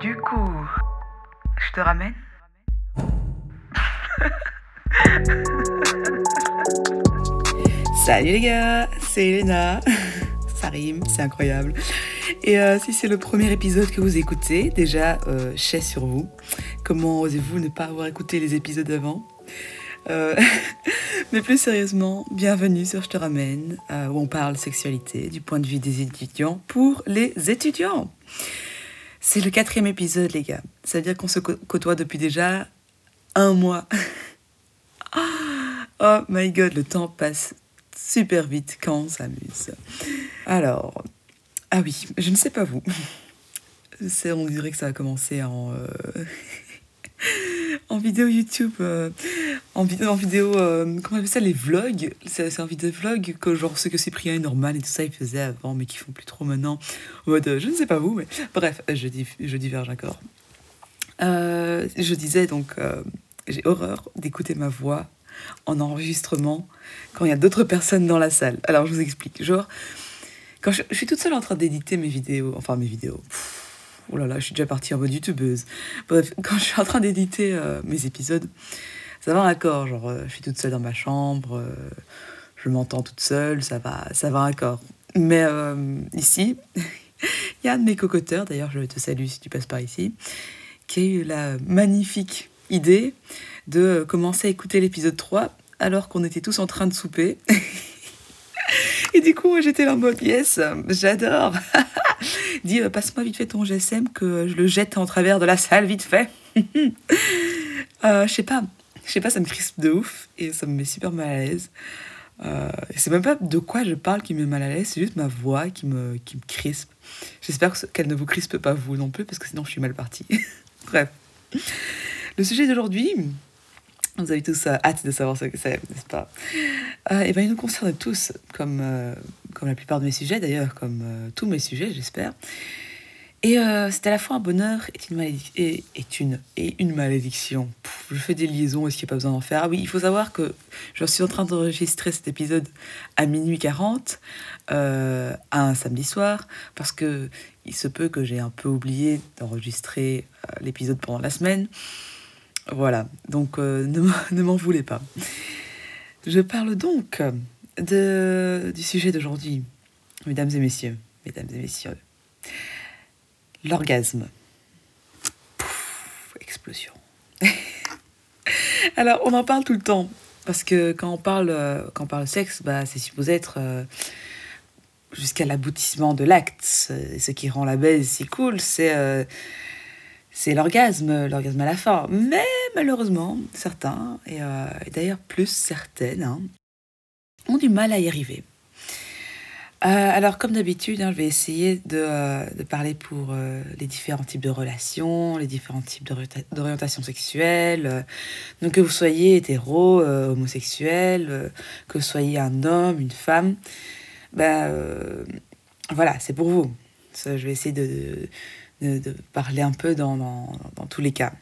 Du coup, je te ramène Salut les gars, c'est Elena. Ça rime, c'est incroyable. Et euh, si c'est le premier épisode que vous écoutez, déjà, euh, chais sur vous. Comment osez-vous ne pas avoir écouté les épisodes d'avant euh, Mais plus sérieusement, bienvenue sur Je te ramène, euh, où on parle sexualité du point de vue des étudiants pour les étudiants. C'est le quatrième épisode, les gars. Ça veut dire qu'on se côtoie depuis déjà un mois. oh my god, le temps passe super vite quand on s'amuse. Alors, ah oui, je ne sais pas vous. On dirait que ça a commencé en, euh, en vidéo YouTube, euh, en, vid- en vidéo, euh, comment on appelle ça, les vlogs? C'est, un vidéo vlog que genre ceux que Cyprien et Norman et tout ça ils faisaient avant, mais qui font plus trop maintenant. En mode, je ne sais pas vous, mais bref, je, div- je diverge encore. Euh, je disais donc, euh, j'ai horreur d'écouter ma voix en enregistrement quand il y a d'autres personnes dans la salle. Alors je vous explique. Genre, quand je, suis toute seule en train d'éditer mes vidéos, enfin mes vidéos. pff, Oh là là, je suis déjà partie en mode youtubeuse. Bref, quand je suis en train d'éditer mes épisodes, ça va encore. Genre, euh, je suis toute seule dans ma chambre, euh, je m'entends toute seule, ça va, ça va. Mais euh, ici, il y a un de mes cocoteurs, d'ailleurs, je te salue si tu passes par ici, qui a eu la magnifique idée de commencer à écouter l'épisode 3 alors qu'on était tous en train de souper. Et du coup, j'étais là en mode yes, j'adore. Dis, passe-moi vite fait ton GSM que je le jette en travers de la salle vite fait. Je sais pas, je sais pas, ça me crispe de ouf et ça me met super mal à l'aise. Euh, et c'est même pas de quoi je parle qui me met mal à l'aise, c'est juste ma voix qui me, qui me crispe. J'espère qu'elle ne vous crispe pas vous non plus parce que sinon je suis mal partie. Bref. Le sujet d'aujourd'hui, vous avez tous euh, hâte de savoir ce que c'est, n'est-ce pas? Euh, Eh ben, il nous concerne tous, comme, euh, comme la plupart de mes sujets d'ailleurs, comme euh, tous mes sujets, j'espère. Et euh, c'est à la fois un bonheur et une, malédic- et, une, et une malédiction. Je fais des liaisons, est-ce qu'il n'y a pas besoin d'en faire? Ah oui, il faut savoir que je suis en train d'enregistrer cet épisode à minuit 40, euh, un samedi soir, parce que il se peut que j'ai un peu oublié d'enregistrer euh, l'épisode pendant la semaine. Voilà, donc ne m'en voulez pas. Je parle donc de, du sujet d'aujourd'hui, mesdames et messieurs, mesdames et messieurs. L'orgasme. Explosion. Alors, on en parle tout le temps, parce que quand on parle, euh, quand on sexe, bah, c'est supposé être euh, jusqu'à l'aboutissement de l'acte. Ce qui rend la baise si cool, c'est euh, c'est l'orgasme, l'orgasme à la fin. Mais malheureusement, certains, et, et d'ailleurs plus certaines, hein, ont du mal à y arriver. Euh, alors, comme d'habitude, hein, je vais essayer de, euh, de parler pour euh, les différents types de relations, les différents types d'orienta- d'orientation sexuelle. donc, que vous soyez hétéro, homosexuel, que vous soyez un homme, une femme, ben, voilà, c'est pour vous. Je vais essayer de, de, de parler un peu dans, dans, dans tous les cas.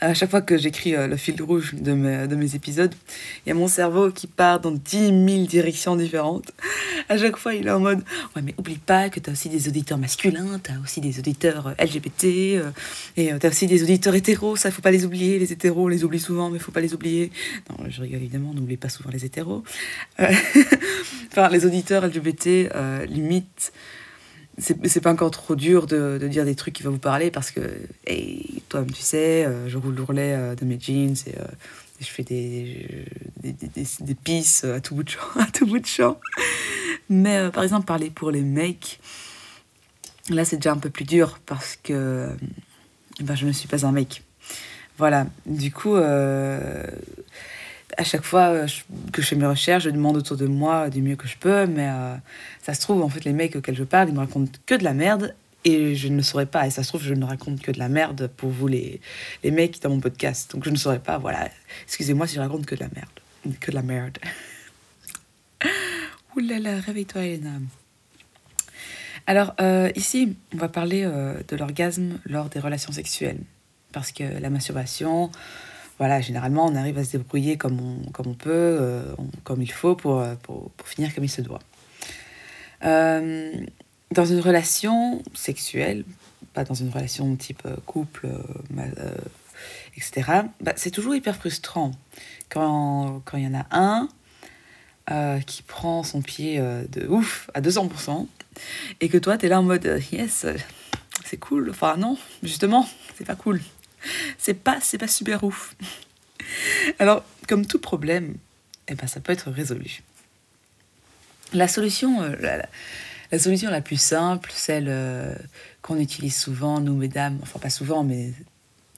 À chaque fois que j'écris euh, le fil rouge de mes, de mes épisodes, il y a mon cerveau qui part dans 10 000 directions différentes. À chaque fois, il est en mode Ouais, mais oublie pas que tu as aussi des auditeurs masculins, tu as aussi des auditeurs euh, LGBT, euh, et tu as aussi des auditeurs hétéros, ça, faut pas les oublier. Les hétéros, on les oublie souvent, mais faut pas les oublier. Non, je rigole évidemment, n'oublie pas souvent les hétéros. Enfin, les auditeurs LGBT, euh, limite c'est pas encore trop dur de, de dire des trucs qui vont vous parler parce que, hey, toi-même tu sais, euh, je roule l'ourlet euh, de mes jeans et, euh, je fais des, des, des, des, pisses à tout bout de champ. À tout bout de champ. Mais par exemple, parler pour les mecs, là c'est déjà un peu plus dur parce que ben, je ne suis pas un mec. Voilà, du coup, à chaque fois euh, que je fais mes recherches, je demande autour de moi du mieux que je peux, mais euh, ça se trouve, en fait, les mecs auxquels je parle, ils me racontent que de la merde et je ne saurais pas. Et ça se trouve, je ne raconte que de la merde pour vous, les, les mecs, dans mon podcast. Donc je ne saurais pas, voilà. Excusez-moi si je raconte que de la merde. Que de la merde. Ouh là là, réveille-toi, Elena. Alors, euh, ici, on va parler de l'orgasme lors des relations sexuelles. Parce que la masturbation, voilà, généralement, on arrive à se débrouiller comme on, comme on peut, euh, comme il faut, pour, euh, pour, pour finir comme il se doit. Euh, dans une relation sexuelle, pas dans une relation type couple, etc., bah, c'est toujours hyper frustrant quand il y en a un qui prend son pied de ouf à 200% et que toi, tu es là en mode yes, c'est cool. Enfin, non, justement, c'est pas cool. C'est pas, c'est pas super ouf. Alors, comme tout problème, eh ben, ça peut être résolu. La solution, euh, la, solution la plus simple, celle euh, qu'on utilise souvent, nous mesdames, enfin pas souvent, mais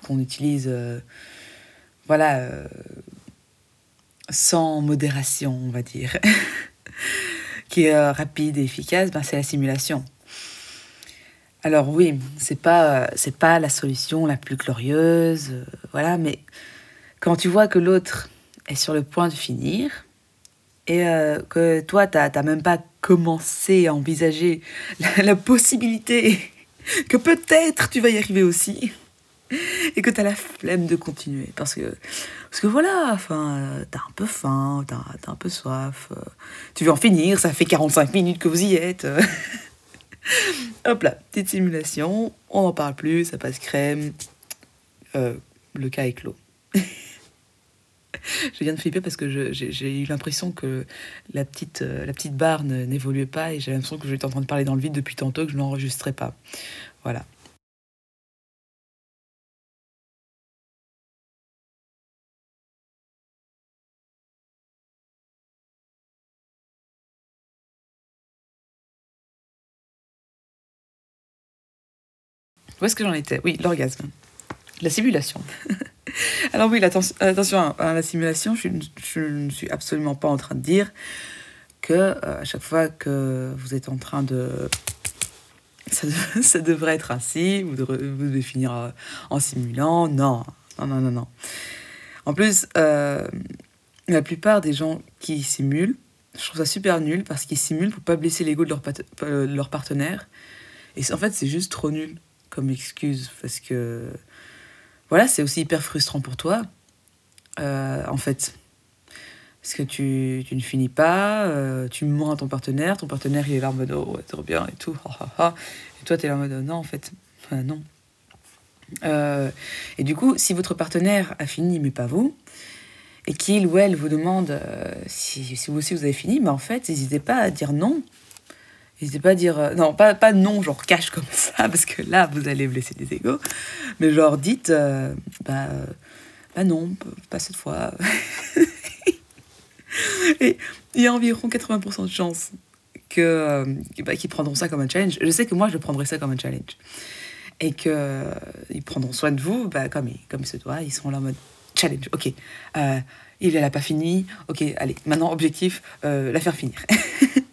qu'on utilise, euh, voilà, sans modération, on va dire, qui est rapide et efficace, ben, c'est la simulation. Alors oui, c'est pas, c'est pas la solution la plus glorieuse, euh, voilà, mais quand tu vois que l'autre est sur le point de finir et euh, que toi, tu n'as même pas commencé à envisager la, possibilité que peut-être tu vas y arriver aussi et que tu as la flemme de continuer parce que, voilà, enfin, tu as un peu faim, tu as, un peu soif, euh, tu veux en finir, ça fait 45 minutes que vous y êtes. Hop là, petite simulation, on n'en parle plus, ça passe crème. Euh, le cas est clos. je viens de flipper parce que j'ai eu l'impression que la petite, euh, la petite barre n'évoluait pas et j'ai l'impression que j'étais en train de parler dans le vide depuis tantôt que je n'enregistrais pas. Voilà. Où est-ce que j'en étais? Oui, l'orgasme. La simulation. Alors oui, attention à à la simulation, je, ne suis absolument pas en train de dire que euh, à chaque fois que vous êtes en train de... Ça, dev- ça devrait être ainsi, vous devez, finir euh, en simulant. Non, non, non, non, non. En plus, euh, la plupart des gens qui simulent, je trouve ça super nul parce qu'ils simulent pour pas blesser l'ego de leur, partenaire. Et en fait, c'est juste trop nul comme excuse parce que voilà, c'est aussi hyper frustrant pour toi, euh, en fait. Parce que tu, tu ne finis pas, euh, tu mens à ton partenaire, ton partenaire il est là en mode oh ouais, trop bien et tout, et toi tu es là en mode non en fait, non. Euh, et du coup, si votre partenaire a fini mais pas vous, et qu'il ou elle vous demande si, si vous aussi vous avez fini, mais en fait, n'hésitez pas à dire non. N'hésitez pas à dire euh, non, pas, pas non, genre cache comme ça, parce que là vous allez blesser des égos, mais genre dites euh, bah, euh, bah non, pas cette fois. Et il y a environ 80% de chances que, bah, qu'ils prendront ça comme un challenge. Je sais que moi je prendrais ça comme un challenge. Et que euh, ils prendront soin de vous bah, comme, il, comme il se doit, ils seront là en mode challenge, ok. Euh, il n'a pas fini, ok, allez, maintenant objectif, la faire finir.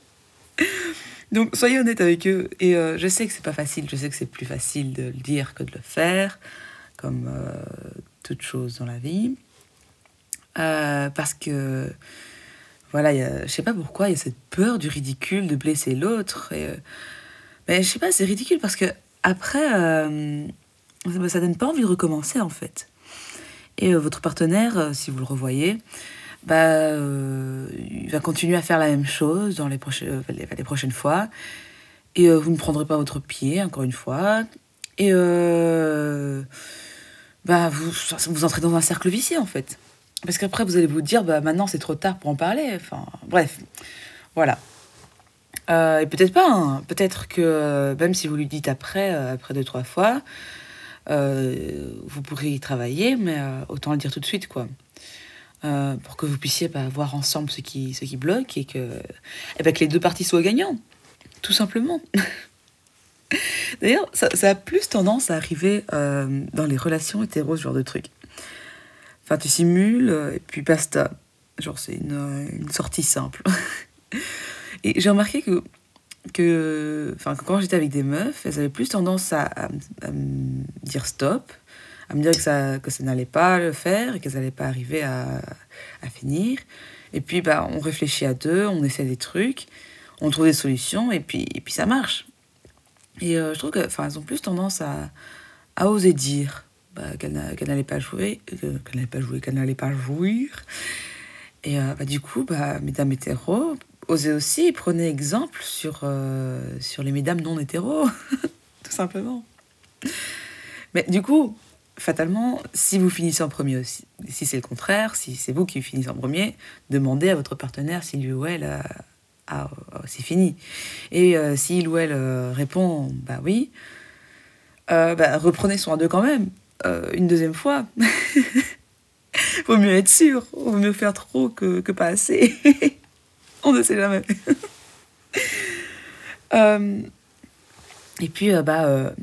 Donc soyez honnête avec eux. Et euh, je sais que c'est pas facile, je sais que c'est plus facile de le dire que de le faire, comme euh, toute chose dans la vie. Euh, parce que, voilà, je sais pas pourquoi, il y a cette peur du ridicule, de blesser l'autre. Mais je sais pas, c'est ridicule parce que après, euh, ça donne pas envie de recommencer en fait. Et votre partenaire, si vous le revoyez, bah, euh, il va continuer à faire la même chose dans les, prochaines, euh, les, prochaines fois. Et euh, vous ne prendrez pas votre pied, encore une fois. Et bah, vous, vous entrez dans un cercle vicieux, en fait. Parce qu'après, vous allez vous dire, bah, maintenant, c'est trop tard pour en parler. Enfin, bref, voilà. Et peut-être pas, hein. peut-être que même si vous lui dites après, après deux, trois fois, vous pourrez y travailler, mais autant le dire tout de suite, quoi. Euh, pour que vous puissiez bah, voir ensemble ce qui, ce qui bloque et que, et ben, que les deux parties soient gagnants, tout simplement. D'ailleurs, ça, a plus tendance à arriver euh, dans les relations hétéros, ce genre de truc. Enfin, tu simules euh, et puis basta. Genre, c'est une, une sortie simple. et j'ai remarqué que, que que quand j'étais avec des meufs, elles avaient plus tendance à, dire stop, à me dire que ça, que ça n'allait pas le faire et qu'elles n'allaient pas arriver à, à finir. Et puis, bah, on réfléchit à deux, on essaie des trucs, on trouve des solutions et puis, et puis ça marche. Et euh, je trouve qu'elles ont plus tendance à, à oser dire bah, qu'elles n'a- qu'elles n'allaient pas jouer, euh, qu'elles n'allaient pas jouer, qu'elles n'allaient pas jouir. Et euh, bah, du coup, bah, mesdames hétéros, osez aussi, prenez exemple sur, sur les mesdames non hétéros, tout simplement. Mais du coup, fatalement, si vous finissez en premier aussi, si c'est le contraire, si c'est vous qui finissez en premier, demandez à votre partenaire si lui ou elle a, a- c'est fini. Et euh, s'il ou elle euh, répond bah oui, euh, bah, reprenez soin d'eux quand même, euh, une deuxième fois. Vaut mieux être sûr, vaut mieux faire trop que, que pas assez. On ne sait jamais. Et puis, bah,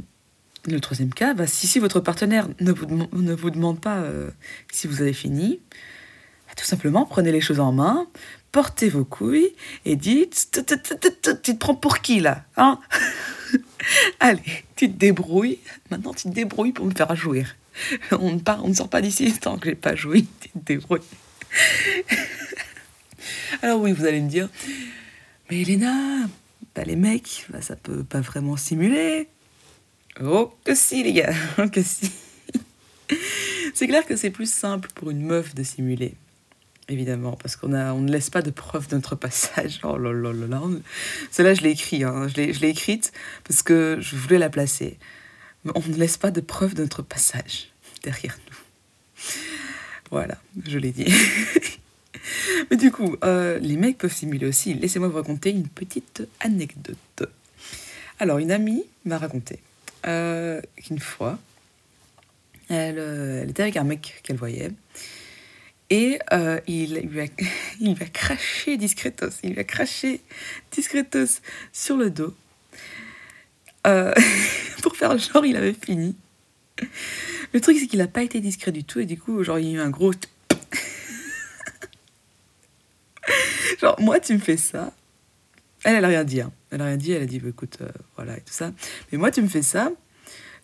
le troisième cas, bah, si, votre partenaire ne vous, ne vous demande pas euh, si vous avez fini, bah, tout simplement prenez les choses en main, portez vos couilles et dites Tu te prends pour qui là hein Allez, tu te débrouilles. Maintenant, tu te débrouilles pour me faire jouir. On ne, part, on ne sort pas d'ici tant que j'ai pas joui. Tu te débrouilles. Alors, oui, vous allez me dire Mais Elena, bah, les mecs, bah, ça peut pas vraiment simuler. Oh, que si, les gars, oh, que si. C'est clair que c'est plus simple pour une meuf de simuler. Évidemment, parce qu'on on ne laisse pas de preuve de notre passage. Oh là là là là. Celle-là, je l'ai écrit, hein. je l'ai je l'ai écrite parce que je voulais la placer. Mais on ne laisse pas de preuve de notre passage derrière nous. Voilà, je l'ai dit. Mais du coup, euh, les mecs peuvent simuler aussi. Laissez-moi vous raconter une petite anecdote. Alors, une amie m'a raconté euh, qu'une fois, elle, euh, elle était avec un mec qu'elle voyait. Et euh, il, lui a, il lui a craché discretos. Il lui a craché discretos sur le dos. Euh, pour faire genre, il avait fini. Le truc, c'est qu'il n'a pas été discret du tout. Et du coup, genre, il y a eu un gros. genre, moi, tu me fais ça. Elle, elle a rien dit. hein. Elle a rien dit. Elle a dit, bah, écoute, euh, voilà, et tout ça. Mais moi, tu me fais ça.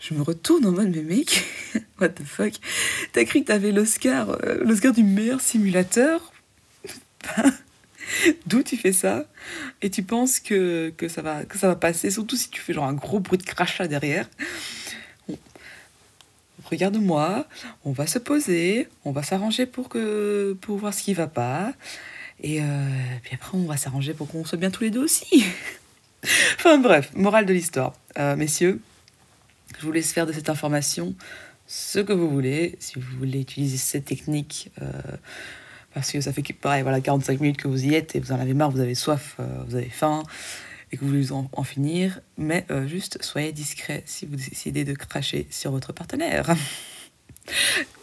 Je me retourne en mode, mais mec, what the fuck? T'as cru que t'avais l'Oscar, euh, l'Oscar du meilleur simulateur? D'où tu fais ça? Et tu penses que, que, ça va, ça va passer, surtout si tu fais genre un gros bruit de crachat derrière? Regarde-moi, on va se poser, on va s'arranger pour, pour voir ce qui va pas. Et euh, puis après, on va s'arranger pour qu'on soit bien tous les deux aussi. enfin bref, morale de l'histoire. Euh, messieurs, je vous laisse faire de cette information ce que vous voulez. Si vous voulez utiliser cette technique, euh, parce que ça fait pareil, voilà, 45 minutes que vous y êtes et vous en avez marre, vous avez soif, vous avez faim et que vous voulez en, finir. Mais juste soyez discret si vous décidez de cracher sur votre partenaire.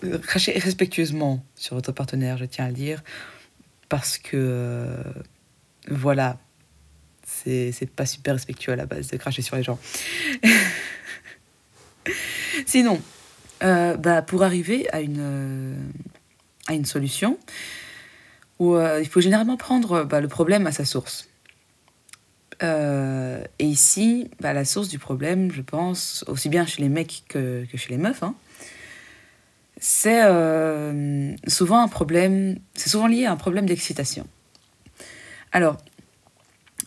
Crachez respectueusement sur votre partenaire, je tiens à le dire, parce que euh, voilà, c'est pas super respectueux à la base de cracher sur les gens. Sinon, euh, bah, pour arriver à une, euh, à une solution, où, il faut généralement prendre bah, le problème à sa source. Et ici, bah, la source du problème, je pense, aussi bien chez les mecs que, que chez les meufs, hein, c'est euh, souvent un problème, c'est souvent lié à un problème d'excitation. Alors,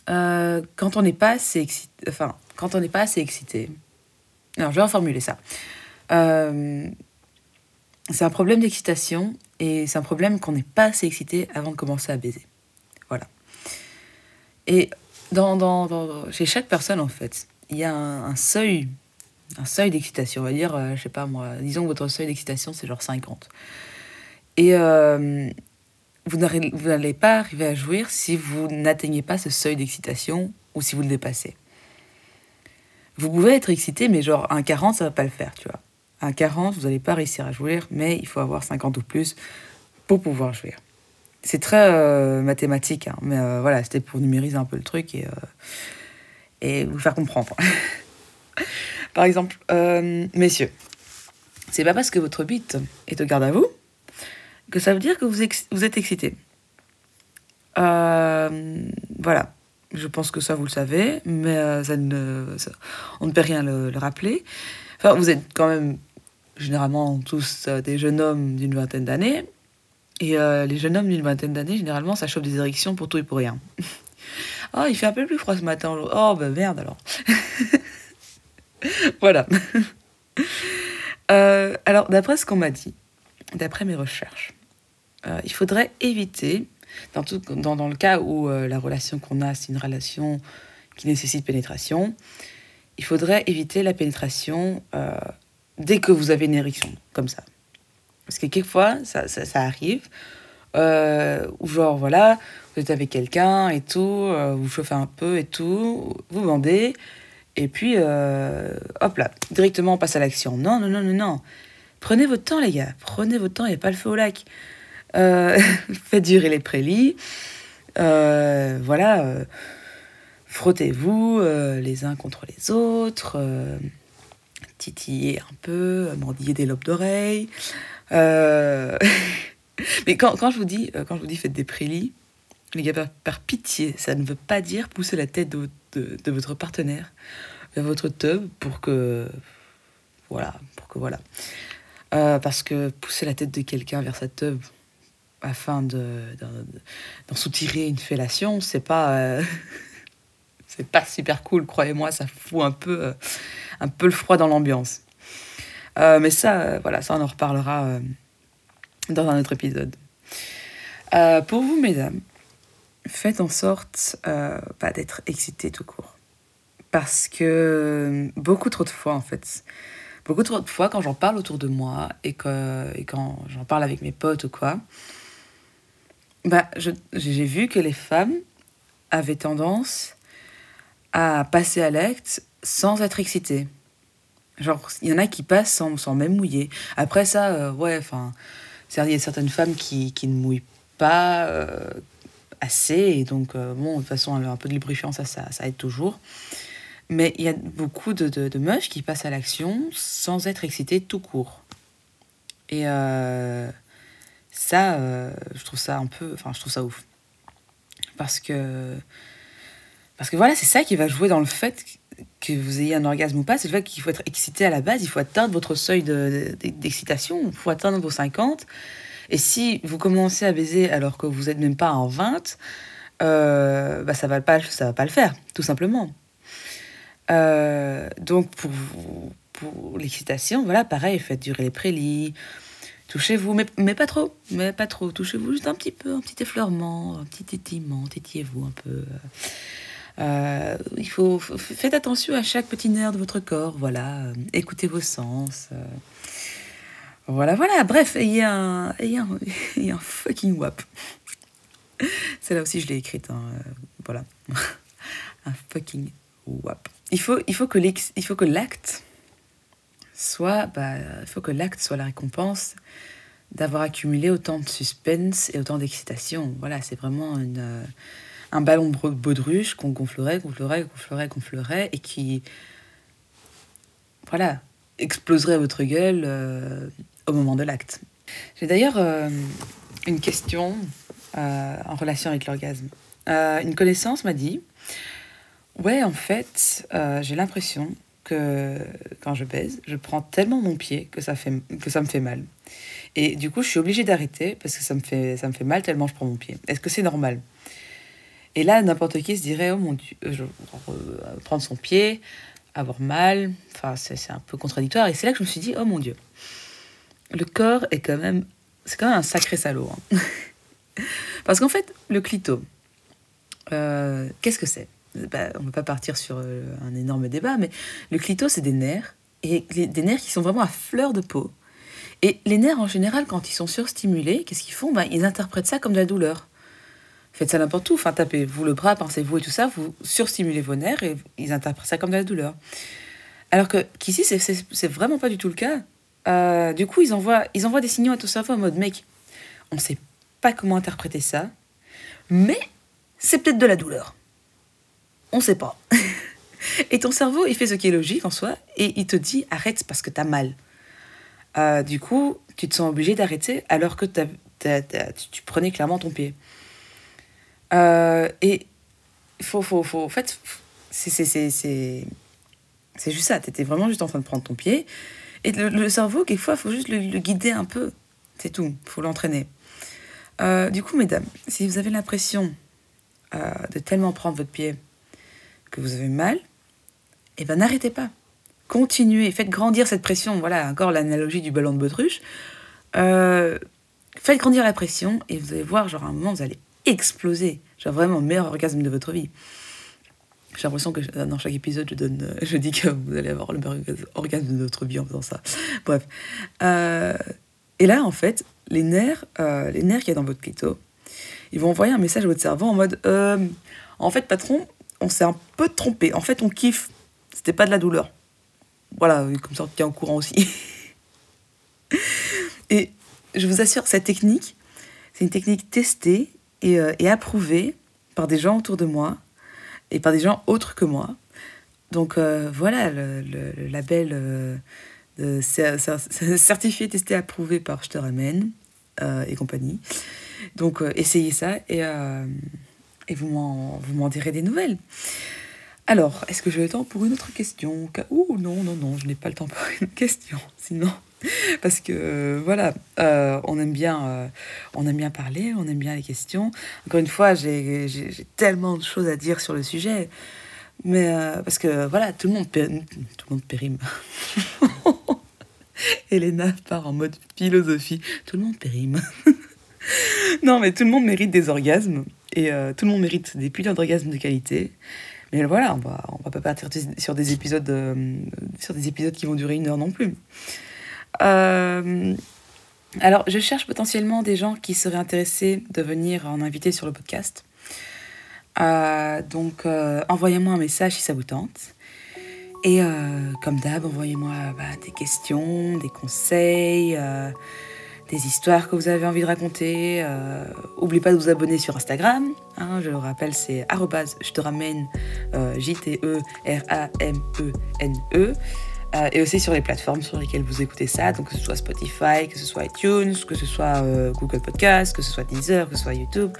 euh, quand on n'est pas assez excité, enfin, quand on n'est pas assez excité, alors je vais reformuler ça. Euh, c'est un problème d'excitation et c'est un problème qu'on n'est pas assez excité avant de commencer à baiser. Voilà. Et dans, dans, chez chaque personne, en fait, il y a un seuil, un seuil d'excitation. On va dire, euh, je sais pas moi, disons que votre seuil d'excitation, c'est genre 50. Et euh, vous n'allez pas arriver à jouir si vous n'atteignez pas ce seuil d'excitation ou si vous le dépassez. Vous pouvez être excité, mais genre un 40, ça va pas le faire, tu vois. Un 40, vous n'allez pas réussir à jouir, mais il faut avoir 50 ou plus pour pouvoir jouir. C'est très euh, mathématique, hein, mais voilà, c'était pour numériser un peu le truc et, et vous faire comprendre. Par exemple, euh, messieurs, c'est pas parce que votre bite est au garde à vous que ça veut dire que vous, êtes excité. Euh, voilà, je pense que ça vous le savez, mais euh, on ne peut rien le, le rappeler. Enfin, vous êtes quand même généralement tous des jeunes hommes d'une vingtaine d'années. Et les jeunes hommes d'une vingtaine d'années, généralement, ça chope des érections pour tout et pour rien. oh, il fait un peu plus froid ce matin. Oh, bah merde alors. voilà. Euh, alors, d'après ce qu'on m'a dit, d'après mes recherches, euh, il faudrait éviter, dans, tout, dans, dans le cas où euh, la relation qu'on a, c'est une relation qui nécessite pénétration, il faudrait éviter la pénétration dès que vous avez une érection, comme ça. Parce que quelquefois, ça, ça, ça arrive, ou genre, voilà, vous êtes avec quelqu'un et tout, vous chauffez un peu et tout, vous bandez, et puis, euh, hop là, directement on passe à l'action. Non, non, non, non, non. Prenez votre temps, les gars, prenez votre temps, il n'y a pas le feu au lac. Euh, faites durer les prélits. Euh, voilà, euh, frottez-vous les uns contre les autres, titillez un peu, mordillez des lobes d'oreilles. Mais quand, quand je vous dis, quand je vous dis faites des prélits, les gars, par, pitié, ça ne veut pas dire pousser la tête de, de, de votre partenaire vers votre tub pour que, voilà, pour que voilà. Euh, parce que pousser la tête de quelqu'un vers sa tub afin de, d'en, d'en soutirer une fellation, c'est pas, euh, c'est pas super cool, croyez-moi, ça fout un peu, euh, un peu le froid dans l'ambiance. Mais ça, voilà, ça on en reparlera dans un autre épisode. Pour vous, mesdames, faites en sorte euh, bah, d'être excitées tout court. Parce que euh, beaucoup trop de fois, en fait, beaucoup trop de fois, quand j'en parle autour de moi et, que, et quand j'en parle avec mes potes ou quoi, bah, j'ai vu que les femmes avaient tendance à passer à l'acte sans être excitées. Genre, il y en a qui passent sans, sans même mouiller. Après ça, euh, ouais, enfin, il y a certaines femmes qui, qui ne mouillent pas euh, assez, et donc, euh, bon, de toute façon, un peu de lubrifiant, ça, ça, aide toujours. Mais il y a beaucoup de, de, meufs qui passent à l'action sans être excitées tout court. Et euh, ça, euh, je trouve ça un peu, enfin, je trouve ça ouf. Parce que, parce que voilà, c'est ça qui va jouer dans le fait que vous ayez un orgasme ou pas, c'est le fait qu'il faut être excité à la base, il faut atteindre votre seuil de- de- d'excitation, il faut atteindre vos 50. Et si vous commencez à baiser alors que vous n'êtes même pas en 20, euh, bah ça va va pas le faire, tout simplement. Euh, donc pour, pour l'excitation, voilà, pareil, faites durer les prélits, touchez-vous, mais, mais pas trop, mais pas trop, touchez-vous juste un petit peu, un petit effleurement, un petit tétillement, tétillez-vous un peu. Euh, il faut, faites attention à chaque petit nerf de votre corps, voilà, écoutez vos sens. Voilà, voilà, bref, ayez un, ayez un, ayez un fucking wap. Celle-là aussi, je l'ai écrite, hein, euh, voilà. un fucking wap. Il faut, il faut que il l'acte soit, bah, il soit la récompense d'avoir accumulé autant de suspense et autant d'excitation. Voilà, c'est vraiment une, euh, un ballon baudruche qu'on gonflerait, gonflerait, gonflerait, gonflerait, et qui, voilà, exploserait à votre gueule euh, au moment de l'acte. J'ai d'ailleurs euh, une question euh, en relation avec l'orgasme. Euh, une connaissance m'a dit, ouais, en fait, j'ai l'impression que quand je baise, je prends tellement mon pied que ça, fait, que ça me fait mal. Et du coup, je suis obligée d'arrêter parce que ça me fait, ça me fait mal tellement je prends mon pied. Est-ce que c'est normal? Et là, n'importe qui se dirait, oh mon Dieu, prendre son pied, avoir mal, enfin, c'est un peu contradictoire. Et c'est là que je me suis dit, oh mon Dieu, le corps est quand même, c'est quand même un sacré salaud. hein. Parce qu'en fait, le clito, euh, qu'est-ce que c'est? Bah, On ne va pas partir sur euh, un énorme débat, mais le clito, c'est des nerfs, et des nerfs qui sont vraiment à fleur de peau. Et les nerfs, en général, quand ils sont surstimulés, qu'est-ce qu'ils font? Ben, Ils interprètent ça comme de la douleur. Faites ça n'importe où, enfin, tapez-vous le bras, pensez-vous et tout ça, vous surstimulez vos nerfs et ils interprètent ça comme de la douleur. Alors que qu'ici, c'est vraiment pas du tout le cas. Euh, du coup, ils envoient, ils envoient des signaux à ton cerveau en mode mec, on sait pas comment interpréter ça, mais c'est peut-être de la douleur. On sait pas. et ton cerveau, il fait ce qui est logique en soi et il te dit arrête parce que t'as mal. Euh, du coup, tu te sens obligé d'arrêter alors que tu, prenais clairement ton pied. Euh, et faut, faut, faut, en fait, c'est, c'est juste ça. T'étais vraiment juste en train de prendre ton pied. Et le, cerveau, quelquefois, faut juste le, guider un peu. C'est tout. faut l'entraîner. Euh, du coup, mesdames, si vous avez l'impression euh, de tellement prendre votre pied que vous avez mal, eh ben n'arrêtez pas. Continuez, faites grandir cette pression. Voilà, encore l'analogie du ballon de baudruche. Euh, faites grandir la pression et vous allez voir, genre à un moment, vous allez exploser. Genre vraiment le meilleur orgasme de votre vie. J'ai l'impression que dans chaque épisode, je, donne, je dis que vous allez avoir le meilleur orgasme de notre vie en faisant ça. Bref. Euh, et là, en fait, les nerfs, euh, les nerfs qu'il y a dans votre clito, ils vont envoyer un message à votre cerveau en mode euh, En fait, patron, on s'est un peu trompé. En fait, on kiffe. C'était pas de la douleur. Voilà, comme ça, on tient au courant aussi. et je vous assure, cette technique, c'est une technique testée et approuvée par des gens autour de moi et par des gens autres que moi. Donc euh, voilà, le, label euh, certifié, testé, approuvé par Je te euh, et compagnie. Donc essayez ça et, et vous m'en direz des nouvelles. Alors, est-ce que j'ai le temps pour une autre question? Ouh, non, non, non, je n'ai pas le temps pour une question. Sinon, parce que voilà, euh, on aime bien, euh, on aime bien parler, on aime bien les questions. Encore une fois, j'ai tellement de choses à dire sur le sujet, mais euh, parce que voilà, tout le monde, tout le monde périme. Elena part en mode philosophie, tout le monde périme. non, mais tout le monde mérite des orgasmes et tout le monde mérite des putains d'orgasmes de qualité. Mais voilà, on va, on va pas partir sur des épisodes, sur des épisodes qui vont durer une heure non plus. Euh, alors, je cherche potentiellement des gens qui seraient intéressés de venir en inviter sur le podcast. Euh, donc, euh, envoyez-moi un message si ça vous tente. Et comme d'hab, envoyez-moi bah, des questions, des conseils, des histoires que vous avez envie de raconter. N'oubliez pas de vous abonner sur Instagram. Hein, je le rappelle, c'est je te ramène J-T-E-R-A-M-E-N-E. -E. Euh, et aussi sur les plateformes sur lesquelles vous écoutez ça, donc que ce soit Spotify, que ce soit iTunes, que ce soit euh, Google Podcast, que ce soit Deezer, que ce soit YouTube.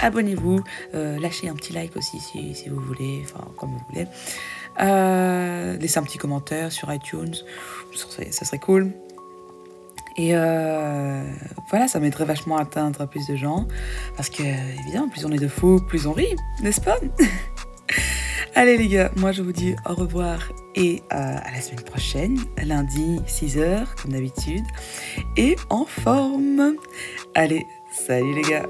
Abonnez-vous, euh, lâchez un petit like aussi si, vous voulez, enfin comme vous voulez. laissez un petit commentaire sur iTunes, ça serait cool. Et voilà, ça m'aiderait vachement à atteindre plus de gens. Parce que, évidemment, plus on est de fous, plus on rit, n'est-ce pas? Allez les gars, moi je vous dis au revoir et euh, à la semaine prochaine, lundi 6h comme d'habitude, et en forme. Allez, salut les gars